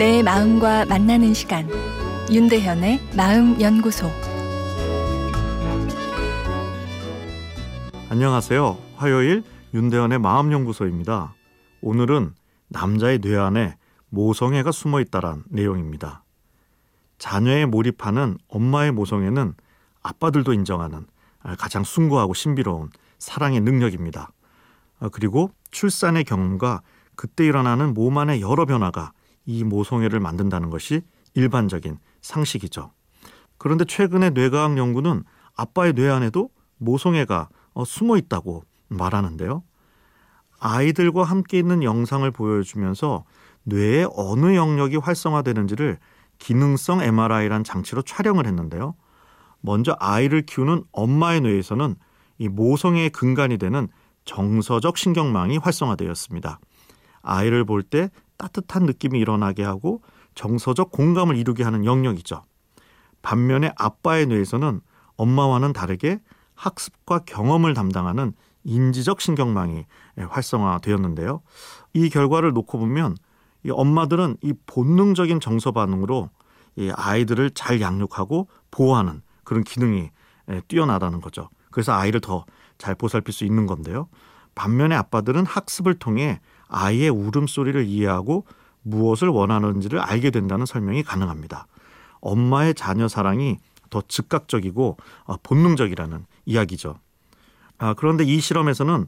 내 마음과 만나는 시간 윤대현의 마음 연구소 안녕하세요. 화요일 윤대현의 마음 연구소입니다. 오늘은 남자의 뇌 안에 모성애가 숨어 있다란 내용입니다. 자녀에 몰입하는 엄마의 모성애는 아빠들도 인정하는 가장 숭고하고 신비로운 사랑의 능력입니다. 그리고 출산의 경험과 그때 일어나는 몸 안의 여러 변화가 이 모성애를 만든다는 것이 일반적인 상식이죠. 그런데 최근의 뇌과학 연구는 아빠의 뇌 안에도 모성애가 어, 숨어 있다고 말하는데요. 아이들과 함께 있는 영상을 보여주면서 뇌의 어느 영역이 활성화되는지를 기능성 MRI란 장치로 촬영을 했는데요. 먼저 아이를 키우는 엄마의 뇌에서는 이 모성애의 근간이 되는 정서적 신경망이 활성화되었습니다. 아이를 볼 때 따뜻한 느낌이 일어나게 하고 정서적 공감을 이루게 하는 영역이죠. 반면에 아빠의 뇌에서는 엄마와는 다르게 학습과 경험을 담당하는 인지적 신경망이 활성화되었는데요. 이 결과를 놓고 보면 이 엄마들은 이 본능적인 정서 반응으로 이 아이들을 잘 양육하고 보호하는 그런 기능이 뛰어나다는 거죠. 그래서 아이를 더 잘 보살필 수 있는 건데요. 반면에 아빠들은 학습을 통해 아이의 울음소리를 이해하고 무엇을 원하는지를 알게 된다는 설명이 가능합니다. 엄마의 자녀 사랑이 더 즉각적이고 어, 본능적이라는 이야기죠. 아, 그런데 이 실험에서는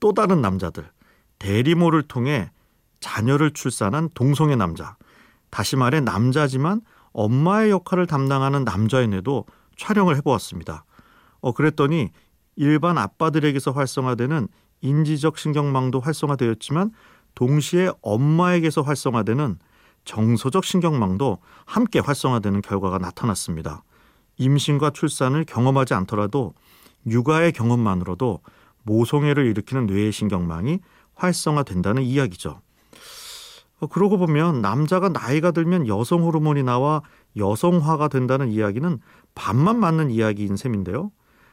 또 다른 남자들, 대리모를 통해 자녀를 출산한 동성애 남자, 다시 말해 남자지만 엄마의 역할을 담당하는 남자의 뇌도 촬영을 해보았습니다. 어, 그랬더니 일반 아빠들에게서 활성화되는 인지적 신경망도 활성화되었지만 동시에 엄마에게서 활성화되는 정서적 신경망도 함께 활성화되는 결과가 나타났습니다. 임신과 출산을 경험하지 않더라도 육아의 경험만으로도 모성애를 일으키는 뇌의 신경망이 활성화된다는 이야기죠. 어, 그러고 보면 남자가 나이가 들면 여성 호르몬이 나와 여성화가 된다는 이야기는 반만 맞는 이야기인 셈인데요.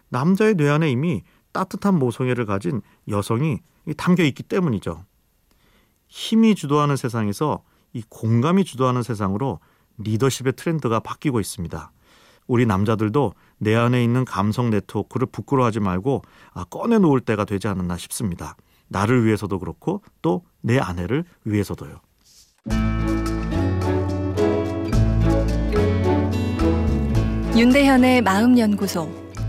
남자의 뇌 안에 이미 따뜻한 모성애를 가진 여성이 담겨 있기 때문이죠. 힘이 주도하는 세상에서 이 공감이 주도하는 세상으로 리더십의 트렌드가 바뀌고 있습니다. 우리 남자들도 내 안에 있는 감성 네트워크를 부끄러워하지 말고 아, 꺼내 놓을 때가 되지 않았나 싶습니다. 나를 위해서도 그렇고 또 내 아내를 위해서도요. 윤대현의 마음연구소